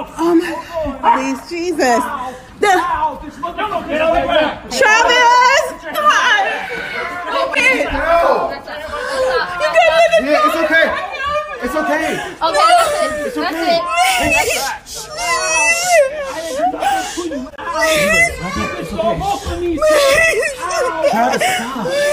Oh my, please, Jesus. The, Travis! God! Stop it! You can't let it Yeah, it's okay. It's okay. Okay, that's it. That's it. Travis, stop.